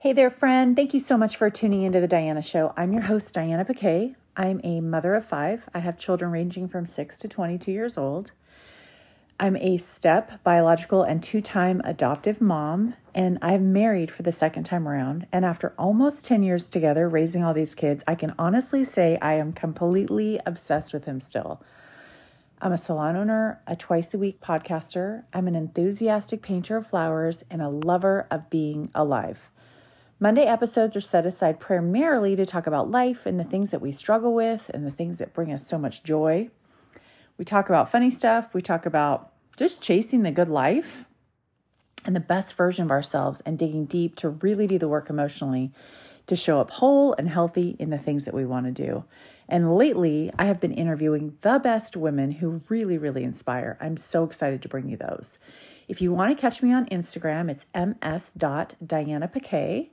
Hey there, friend. Thank you so much for tuning into the Diana Show. I'm your host, Diana Paquet. I'm a mother of five. I have children ranging from six to 22 years old. I'm a step, biological, and two time adoptive mom, and I'm married for the second time around. And after almost 10 years together raising all these kids, I can honestly say I am completely obsessed with him still. I'm a salon owner, a twice a week podcaster, I'm an enthusiastic painter of flowers, and a lover of being alive. Monday episodes are set aside primarily to talk about life and the things that we struggle with and the things that bring us so much joy. We talk about funny stuff, we talk about just chasing the good life and the best version of ourselves and digging deep to really do the work emotionally to show up whole and healthy in the things that we want to do. And lately, I have been interviewing the best women who really, really inspire. I'm so excited to bring you those. If you want to catch me on Instagram, it's ms.dianapaquet.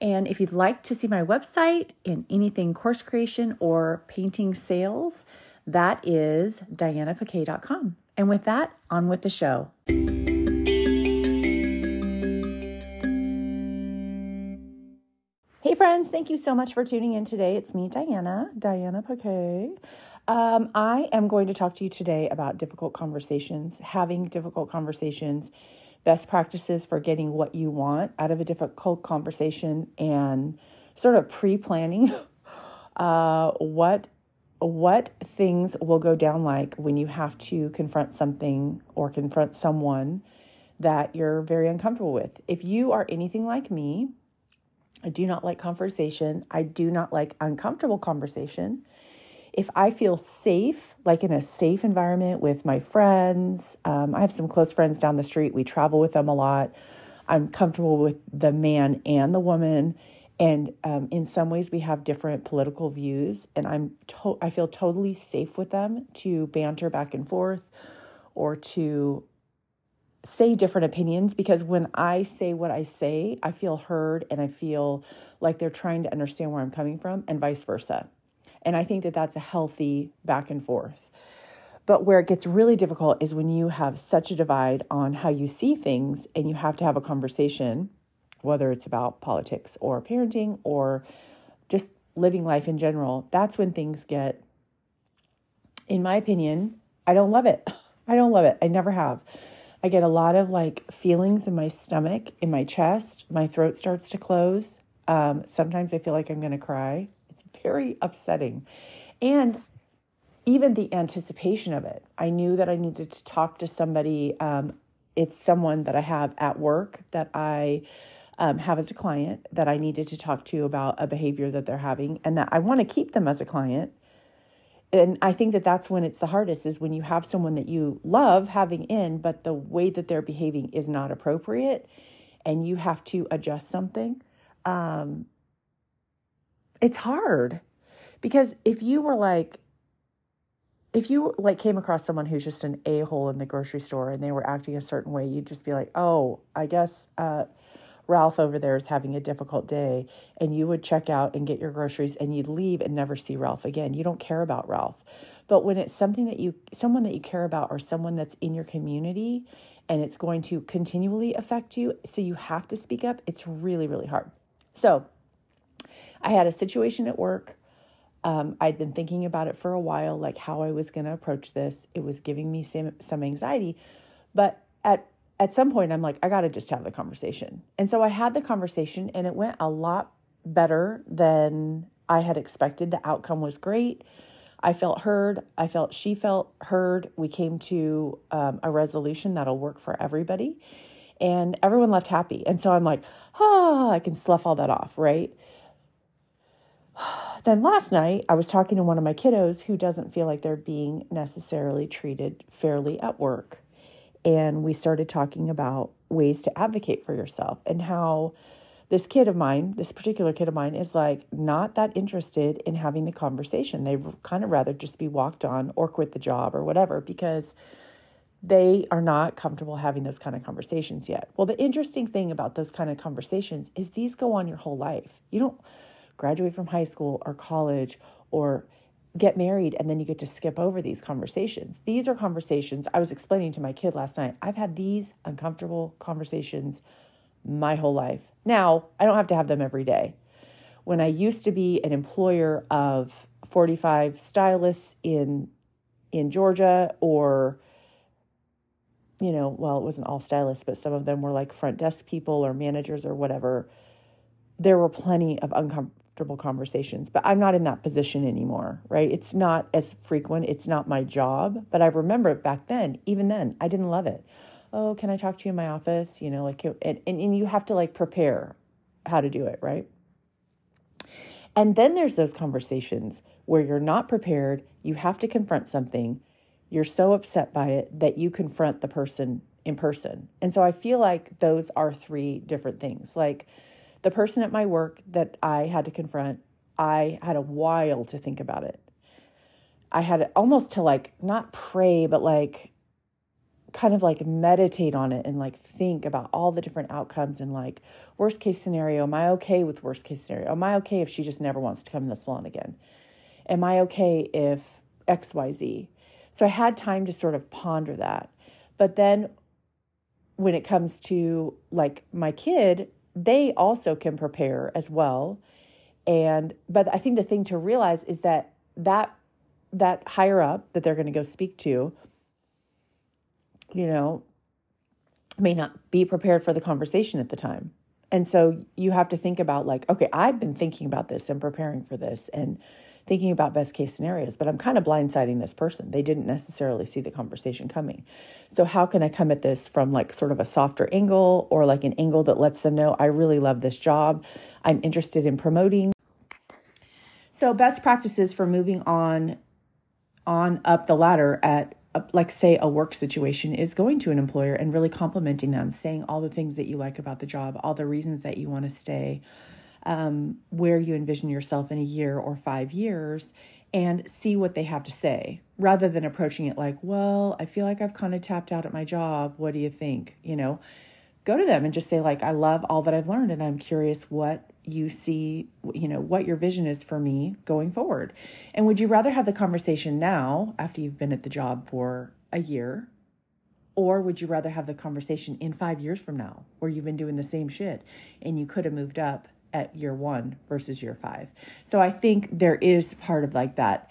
And if you'd like to see my website in anything course creation or painting sales, that is dianapaquet.com. And with that, on with the show. Hey, friends, thank you so much for tuning in today. It's me, Diana, Diana Paquet. Um, I am going to talk to you today about difficult conversations, having difficult conversations, best practices for getting what you want out of a difficult conversation, and sort of pre planning uh, what what things will go down like when you have to confront something or confront someone that you're very uncomfortable with. If you are anything like me, I do not like conversation. I do not like uncomfortable conversation if I feel safe, like in a safe environment with my friends, um, I have some close friends down the street. We travel with them a lot. I'm comfortable with the man and the woman. And um, in some ways, we have different political views, and I'm to- I feel totally safe with them to banter back and forth or to say different opinions because when I say what I say, I feel heard and I feel like they're trying to understand where I'm coming from, and vice versa. And I think that that's a healthy back and forth. But where it gets really difficult is when you have such a divide on how you see things and you have to have a conversation, whether it's about politics or parenting or just living life in general. That's when things get, in my opinion, I don't love it. I don't love it. I never have. I get a lot of like feelings in my stomach, in my chest. My throat starts to close. Um, sometimes I feel like I'm going to cry very upsetting. And even the anticipation of it. I knew that I needed to talk to somebody. Um, it's someone that I have at work that I um, have as a client that I needed to talk to about a behavior that they're having and that I want to keep them as a client. And I think that that's when it's the hardest is when you have someone that you love having in, but the way that they're behaving is not appropriate and you have to adjust something. Um, it's hard because if you were like if you like came across someone who's just an a-hole in the grocery store and they were acting a certain way you'd just be like oh i guess uh, ralph over there is having a difficult day and you would check out and get your groceries and you'd leave and never see ralph again. You don't care about ralph. But when it's something that you someone that you care about or someone that's in your community and it's going to continually affect you so you have to speak up it's really really hard. So I had a situation at work. Um, I'd been thinking about it for a while, like how I was going to approach this. It was giving me some, some anxiety. But at, at some point, I'm like, I got to just have the conversation. And so I had the conversation, and it went a lot better than I had expected. The outcome was great. I felt heard. I felt she felt heard. We came to um, a resolution that'll work for everybody. And everyone left happy. And so I'm like, oh, I can slough all that off, right? Then last night, I was talking to one of my kiddos who doesn't feel like they're being necessarily treated fairly at work. And we started talking about ways to advocate for yourself and how this kid of mine, this particular kid of mine, is like not that interested in having the conversation. They kind of rather just be walked on or quit the job or whatever because they are not comfortable having those kind of conversations yet. Well, the interesting thing about those kind of conversations is these go on your whole life. You don't graduate from high school or college or get married and then you get to skip over these conversations. These are conversations I was explaining to my kid last night. I've had these uncomfortable conversations my whole life. Now, I don't have to have them every day. When I used to be an employer of 45 stylists in in Georgia or you know, well, it wasn't all stylists, but some of them were like front desk people or managers or whatever. There were plenty of uncomfortable conversations, but I'm not in that position anymore, right? It's not as frequent. It's not my job, but I remember it back then. Even then, I didn't love it. Oh, can I talk to you in my office? You know, like, and, and, and you have to like prepare how to do it, right? And then there's those conversations where you're not prepared, you have to confront something, you're so upset by it that you confront the person in person. And so I feel like those are three different things. Like the person at my work that I had to confront, I had a while to think about it. I had almost to like not pray, but like kind of like meditate on it and like think about all the different outcomes and like worst case scenario am i okay with worst case scenario? Am i okay if she just never wants to come in the salon again? Am i okay if xyz so i had time to sort of ponder that. But then when it comes to like my kid they also can prepare as well and but i think the thing to realize is that that that higher up that they're going to go speak to you know, may not be prepared for the conversation at the time. And so you have to think about, like, okay, I've been thinking about this and preparing for this and thinking about best case scenarios, but I'm kind of blindsiding this person. They didn't necessarily see the conversation coming. So, how can I come at this from like sort of a softer angle or like an angle that lets them know I really love this job? I'm interested in promoting. So, best practices for moving on on up the ladder at like say a work situation is going to an employer and really complimenting them saying all the things that you like about the job all the reasons that you want to stay um, where you envision yourself in a year or five years and see what they have to say rather than approaching it like well i feel like i've kind of tapped out at my job. What do you think? You know go to them and just say like i love all that i've learned and i'm curious what you see you know what your vision is for me going forward. And would you rather have the conversation now after you've been at the job for a year or would you rather have the conversation in 5 years from now where you've been doing the same shit and you could have moved up at year 1 versus year 5 so i think there is part of like that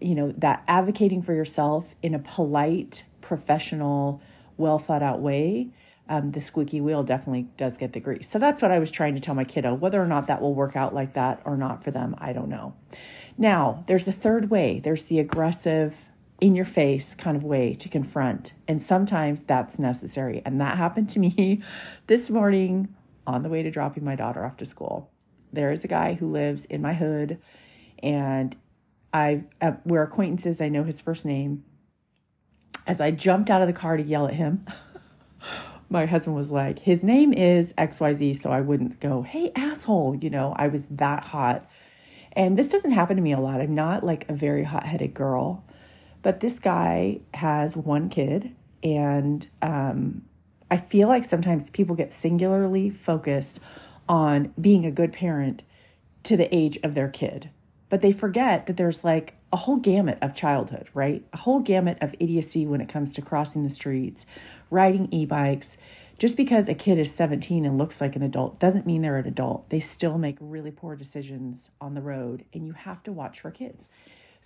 you know that advocating for yourself in a polite professional well thought out way um, the squeaky wheel definitely does get the grease. So that's what I was trying to tell my kiddo. Whether or not that will work out like that or not for them, I don't know. Now, there's a third way there's the aggressive, in your face kind of way to confront. And sometimes that's necessary. And that happened to me this morning on the way to dropping my daughter off to school. There is a guy who lives in my hood, and I uh, we're acquaintances. I know his first name. As I jumped out of the car to yell at him, my husband was like, his name is XYZ, so I wouldn't go, hey, asshole. You know, I was that hot. And this doesn't happen to me a lot. I'm not like a very hot headed girl, but this guy has one kid. And um, I feel like sometimes people get singularly focused on being a good parent to the age of their kid, but they forget that there's like a whole gamut of childhood, right? A whole gamut of idiocy when it comes to crossing the streets, riding e bikes. Just because a kid is 17 and looks like an adult doesn't mean they're an adult. They still make really poor decisions on the road, and you have to watch for kids.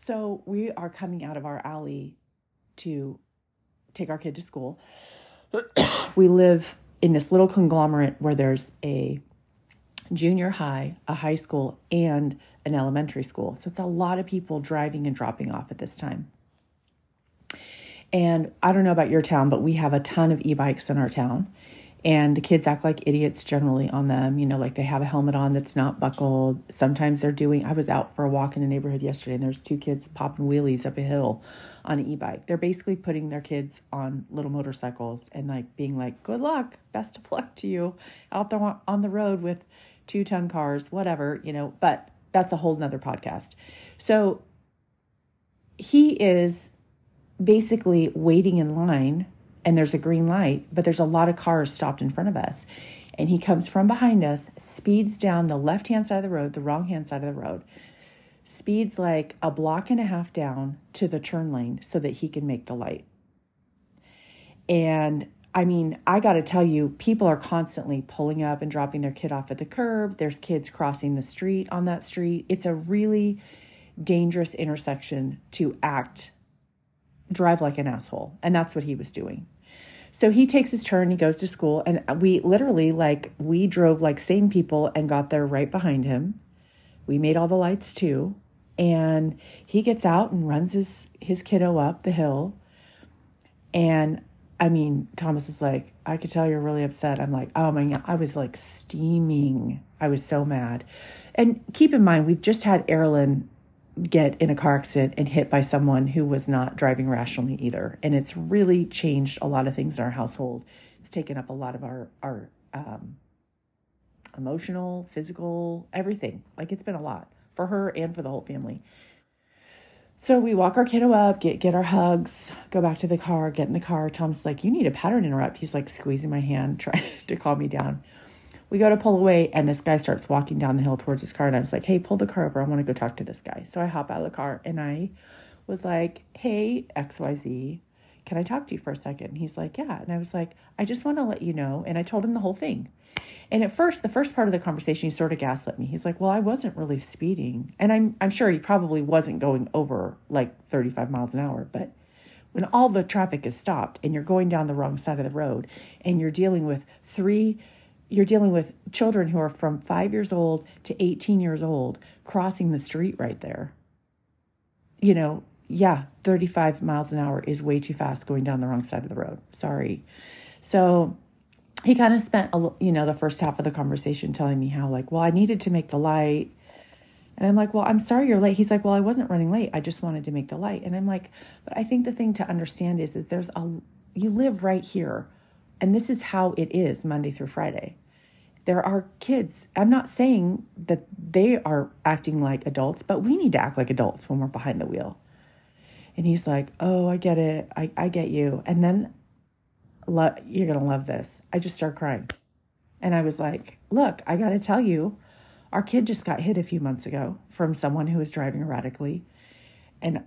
So, we are coming out of our alley to take our kid to school. we live in this little conglomerate where there's a junior high, a high school, and an elementary school. So, it's a lot of people driving and dropping off at this time. And I don't know about your town, but we have a ton of e bikes in our town. And the kids act like idiots generally on them. You know, like they have a helmet on that's not buckled. Sometimes they're doing, I was out for a walk in a neighborhood yesterday and there's two kids popping wheelies up a hill on an e bike. They're basically putting their kids on little motorcycles and like being like, good luck, best of luck to you out there on the road with two ton cars, whatever, you know. But that's a whole nother podcast. So he is basically waiting in line and there's a green light, but there's a lot of cars stopped in front of us. And he comes from behind us, speeds down the left hand side of the road, the wrong hand side of the road, speeds like a block and a half down to the turn lane so that he can make the light. And I mean, I got to tell you, people are constantly pulling up and dropping their kid off at the curb. There's kids crossing the street on that street. It's a really dangerous intersection to act, drive like an asshole. And that's what he was doing. So he takes his turn, he goes to school, and we literally, like, we drove like sane people and got there right behind him. We made all the lights too. And he gets out and runs his, his kiddo up the hill. And I mean, Thomas is like, I could tell you're really upset. I'm like, oh my God. I was like steaming. I was so mad. And keep in mind, we've just had Erilyn get in a car accident and hit by someone who was not driving rationally either. And it's really changed a lot of things in our household. It's taken up a lot of our, our, um, emotional, physical, everything. Like it's been a lot for her and for the whole family. So we walk our kiddo up, get get our hugs, go back to the car, get in the car. Tom's like, "You need a pattern interrupt." He's like squeezing my hand, trying to calm me down. We go to pull away, and this guy starts walking down the hill towards his car. And I was like, hey, pull the car over. I want to go talk to this guy. So I hop out of the car and I was like, hey, XYZ, can I talk to you for a second? And he's like, yeah. And I was like, I just want to let you know. And I told him the whole thing. And at first, the first part of the conversation, he sort of gaslit me. He's like, well, I wasn't really speeding. And I'm, I'm sure he probably wasn't going over like 35 miles an hour. But when all the traffic is stopped and you're going down the wrong side of the road and you're dealing with three you're dealing with children who are from five years old to 18 years old crossing the street right there. You know, yeah, 35 miles an hour is way too fast going down the wrong side of the road. Sorry. So he kind of spent, a, you know, the first half of the conversation telling me how, like, well, I needed to make the light. And I'm like, well, I'm sorry you're late. He's like, well, I wasn't running late. I just wanted to make the light. And I'm like, but I think the thing to understand is, is there's a, you live right here. And this is how it is Monday through Friday there are kids. I'm not saying that they are acting like adults, but we need to act like adults when we're behind the wheel. And he's like, Oh, I get it. I, I get you. And then lo- you're going to love this. I just start crying. And I was like, Look, I got to tell you, our kid just got hit a few months ago from someone who was driving erratically. And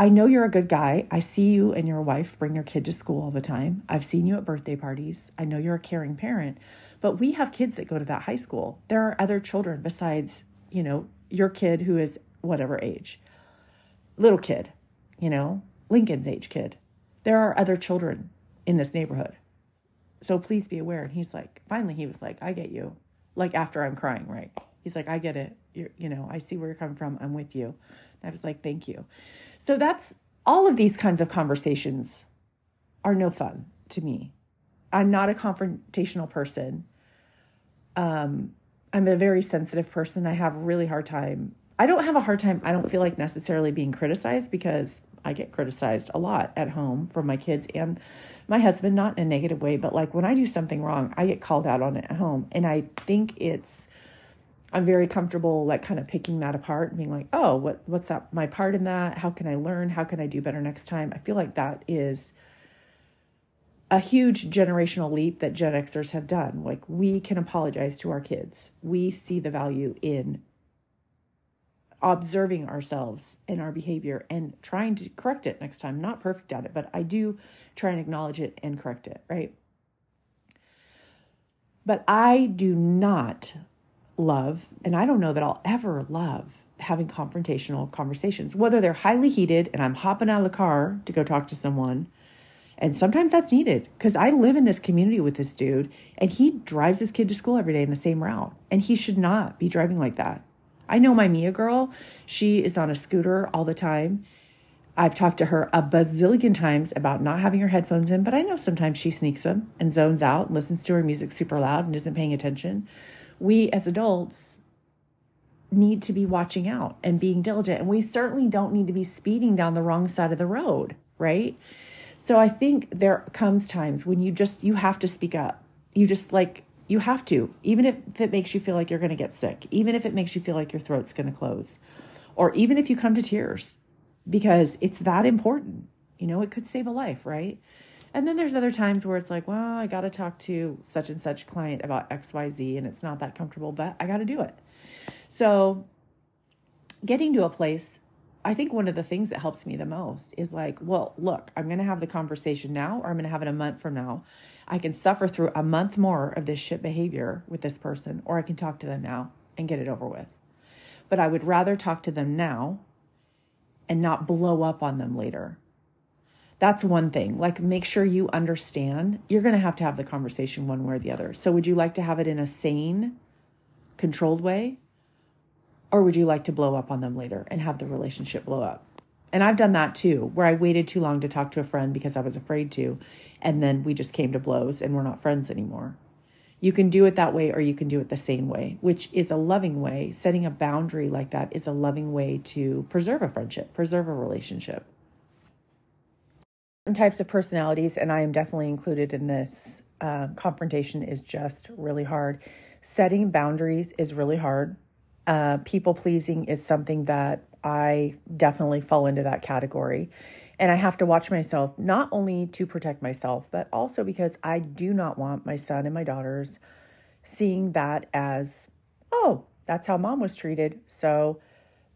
I know you're a good guy. I see you and your wife bring your kid to school all the time. I've seen you at birthday parties. I know you're a caring parent. But we have kids that go to that high school. There are other children besides, you know, your kid who is whatever age, little kid, you know, Lincoln's age kid. There are other children in this neighborhood. So please be aware. And he's like, finally, he was like, I get you. Like after I'm crying, right? He's like, I get it. You're, you know, I see where you're coming from. I'm with you. And I was like, thank you. So that's all of these kinds of conversations are no fun to me. I'm not a confrontational person. Um, I'm a very sensitive person. I have a really hard time. I don't have a hard time, I don't feel like necessarily being criticized because I get criticized a lot at home from my kids and my husband, not in a negative way, but like when I do something wrong, I get called out on it at home. And I think it's, I'm very comfortable like kind of picking that apart and being like, oh, what what's that my part in that? How can I learn? How can I do better next time? I feel like that is a huge generational leap that Gen Xers have done. Like, we can apologize to our kids. We see the value in observing ourselves and our behavior and trying to correct it next time. Not perfect at it, but I do try and acknowledge it and correct it, right? But I do not love, and I don't know that I'll ever love having confrontational conversations, whether they're highly heated and I'm hopping out of the car to go talk to someone and sometimes that's needed because I live in this community with this dude and he drives his kid to school every day in the same route. And he should not be driving like that. I know my Mia girl, she is on a scooter all the time. I've talked to her a bazillion times about not having her headphones in, but I know sometimes she sneaks them and zones out and listens to her music super loud and isn't paying attention. We as adults need to be watching out and being diligent. And we certainly don't need to be speeding down the wrong side of the road, right? So I think there comes times when you just you have to speak up. You just like you have to, even if it makes you feel like you're going to get sick, even if it makes you feel like your throat's going to close, or even if you come to tears, because it's that important. You know, it could save a life, right? And then there's other times where it's like, well, I got to talk to such and such client about XYZ and it's not that comfortable, but I got to do it. So, getting to a place I think one of the things that helps me the most is like, well, look, I'm going to have the conversation now or I'm going to have it a month from now. I can suffer through a month more of this shit behavior with this person, or I can talk to them now and get it over with. But I would rather talk to them now and not blow up on them later. That's one thing. Like, make sure you understand you're going to have to have the conversation one way or the other. So, would you like to have it in a sane, controlled way? Or would you like to blow up on them later and have the relationship blow up? And I've done that too, where I waited too long to talk to a friend because I was afraid to. And then we just came to blows and we're not friends anymore. You can do it that way or you can do it the same way, which is a loving way. Setting a boundary like that is a loving way to preserve a friendship, preserve a relationship. Types of personalities, and I am definitely included in this, uh, confrontation is just really hard. Setting boundaries is really hard. Uh, people pleasing is something that I definitely fall into that category. And I have to watch myself, not only to protect myself, but also because I do not want my son and my daughters seeing that as, oh, that's how mom was treated. So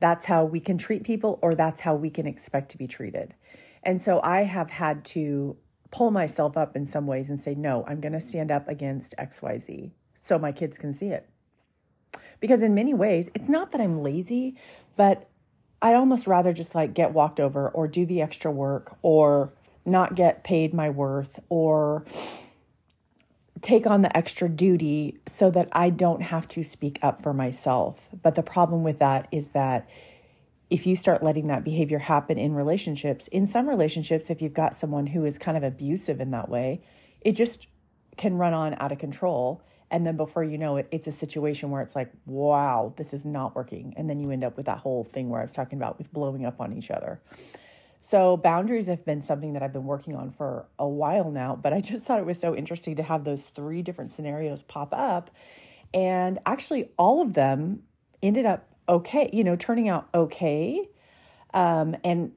that's how we can treat people, or that's how we can expect to be treated. And so I have had to pull myself up in some ways and say, no, I'm going to stand up against XYZ so my kids can see it. Because in many ways, it's not that I'm lazy, but I'd almost rather just like get walked over or do the extra work or not get paid my worth or take on the extra duty so that I don't have to speak up for myself. But the problem with that is that if you start letting that behavior happen in relationships, in some relationships, if you've got someone who is kind of abusive in that way, it just can run on out of control. And then before you know it, it's a situation where it's like, wow, this is not working. And then you end up with that whole thing where I was talking about with blowing up on each other. So, boundaries have been something that I've been working on for a while now, but I just thought it was so interesting to have those three different scenarios pop up. And actually, all of them ended up okay, you know, turning out okay. Um, and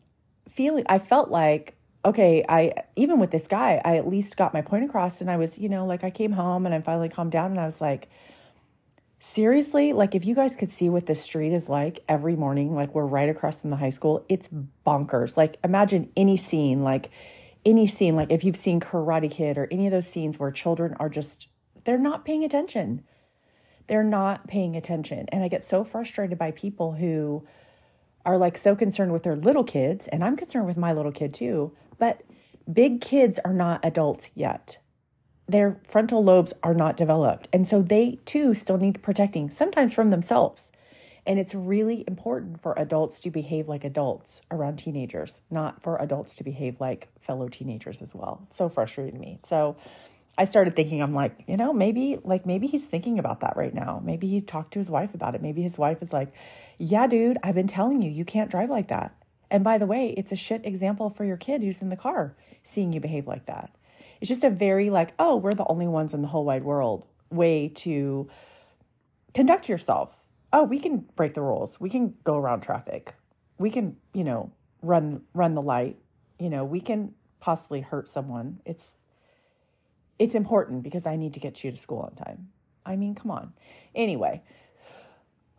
feeling, I felt like okay, I even with this guy, I at least got my point across and I was, you know, like I came home and I finally calmed down and I was like, seriously, like if you guys could see what the street is like every morning, like we're right across from the high school, it's bonkers. Like imagine any scene, like any scene, like if you've seen Karate Kid or any of those scenes where children are just they're not paying attention. They're not paying attention. And I get so frustrated by people who are like so concerned with their little kids, and I'm concerned with my little kid too, but big kids are not adults yet. Their frontal lobes are not developed. And so they too still need protecting, sometimes from themselves. And it's really important for adults to behave like adults around teenagers, not for adults to behave like fellow teenagers as well. So frustrating to me. So I started thinking, I'm like, you know, maybe like maybe he's thinking about that right now. Maybe he talked to his wife about it. Maybe his wife is like, yeah, dude, I've been telling you, you can't drive like that. And by the way, it's a shit example for your kid who's in the car seeing you behave like that. It's just a very like, oh, we're the only ones in the whole wide world way to conduct yourself. Oh, we can break the rules. We can go around traffic. We can, you know, run run the light. You know, we can possibly hurt someone. It's it's important because I need to get you to school on time. I mean, come on. Anyway,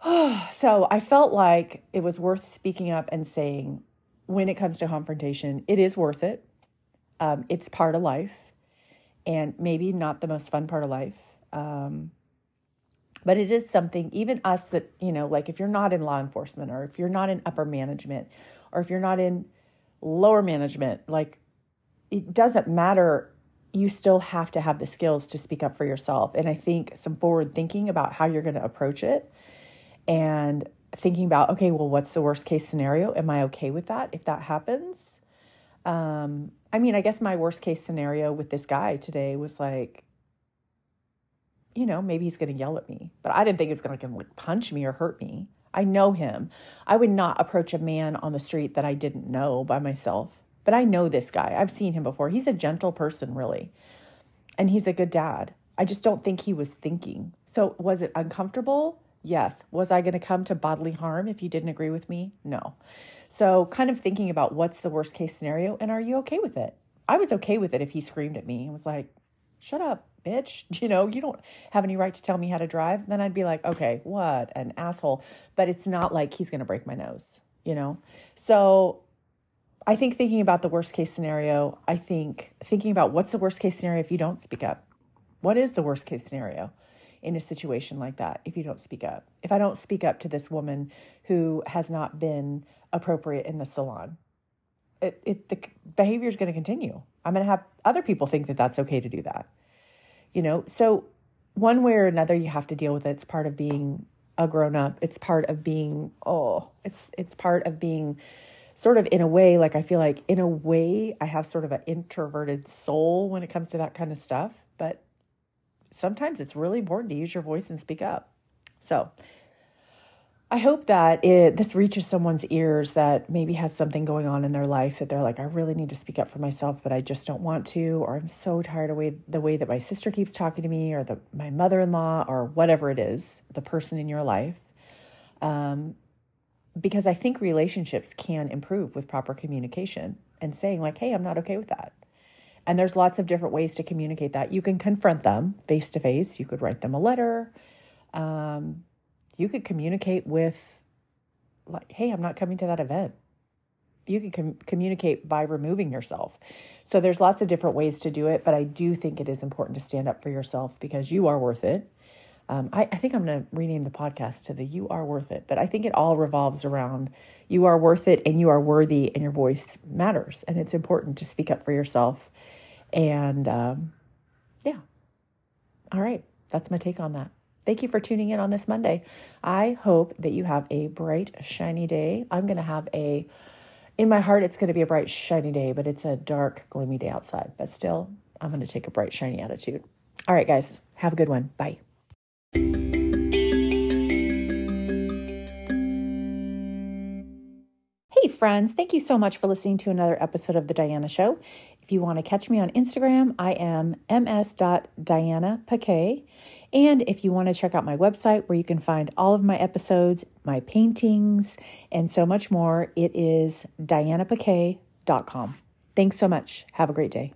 so I felt like it was worth speaking up and saying, when it comes to confrontation, it is worth it. Um, it's part of life, and maybe not the most fun part of life. Um, but it is something, even us that, you know, like if you're not in law enforcement or if you're not in upper management or if you're not in lower management, like it doesn't matter. You still have to have the skills to speak up for yourself. And I think some forward thinking about how you're going to approach it and thinking about okay well what's the worst case scenario? Am i okay with that if that happens? Um i mean i guess my worst case scenario with this guy today was like you know maybe he's going to yell at me but i didn't think he was going to like punch me or hurt me. I know him. I would not approach a man on the street that i didn't know by myself but i know this guy i've seen him before he's a gentle person really and he's a good dad i just don't think he was thinking so was it uncomfortable Yes. Was I going to come to bodily harm if you didn't agree with me? No. So, kind of thinking about what's the worst case scenario and are you okay with it? I was okay with it if he screamed at me and was like, shut up, bitch. You know, you don't have any right to tell me how to drive. Then I'd be like, okay, what an asshole. But it's not like he's going to break my nose. you know? So I think thinking about the worst case scenario, I think thinking about what's the worst case scenario if you don't speak up? What is the worst case scenario in a situation like that if you don't speak up? If I don't speak up to this woman who has not been appropriate in the salon, it, it the behavior is going to continue. I'm going to have other people think that that's okay to do that. You know, so one way or another, you have to deal with it. It's part of being a grown up. It's part of being oh, it's it's part of being sort of in a way like I feel like in a way I have sort of an introverted soul when it comes to that kind of stuff, but sometimes it's really important to use your voice and speak up. So, I hope that it this reaches someone's ears that maybe has something going on in their life that they're like, I really need to speak up for myself, but I just don't want to, or I'm so tired of way, the way that my sister keeps talking to me, or the my mother in law, or whatever it is, the person in your life. Um, because I think relationships can improve with proper communication and saying like, Hey, I'm not okay with that. And there's lots of different ways to communicate that. You can confront them face to face. You could write them a letter. Um, you could communicate with, like, hey, I'm not coming to that event. You can com- communicate by removing yourself. So there's lots of different ways to do it, but I do think it is important to stand up for yourself because you are worth it. Um, I, I think I'm going to rename the podcast to the You Are Worth It, but I think it all revolves around you are worth it and you are worthy and your voice matters. And it's important to speak up for yourself. And um, yeah. All right. That's my take on that. Thank you for tuning in on this Monday. I hope that you have a bright, shiny day. I'm going to have a, in my heart, it's going to be a bright, shiny day, but it's a dark, gloomy day outside. But still, I'm going to take a bright, shiny attitude. All right, guys, have a good one. Bye. Hey, friends, thank you so much for listening to another episode of The Diana Show. If you want to catch me on Instagram, I am ms.dianapaquet. And if you want to check out my website where you can find all of my episodes, my paintings, and so much more, it is dianapaquet.com. Thanks so much. Have a great day.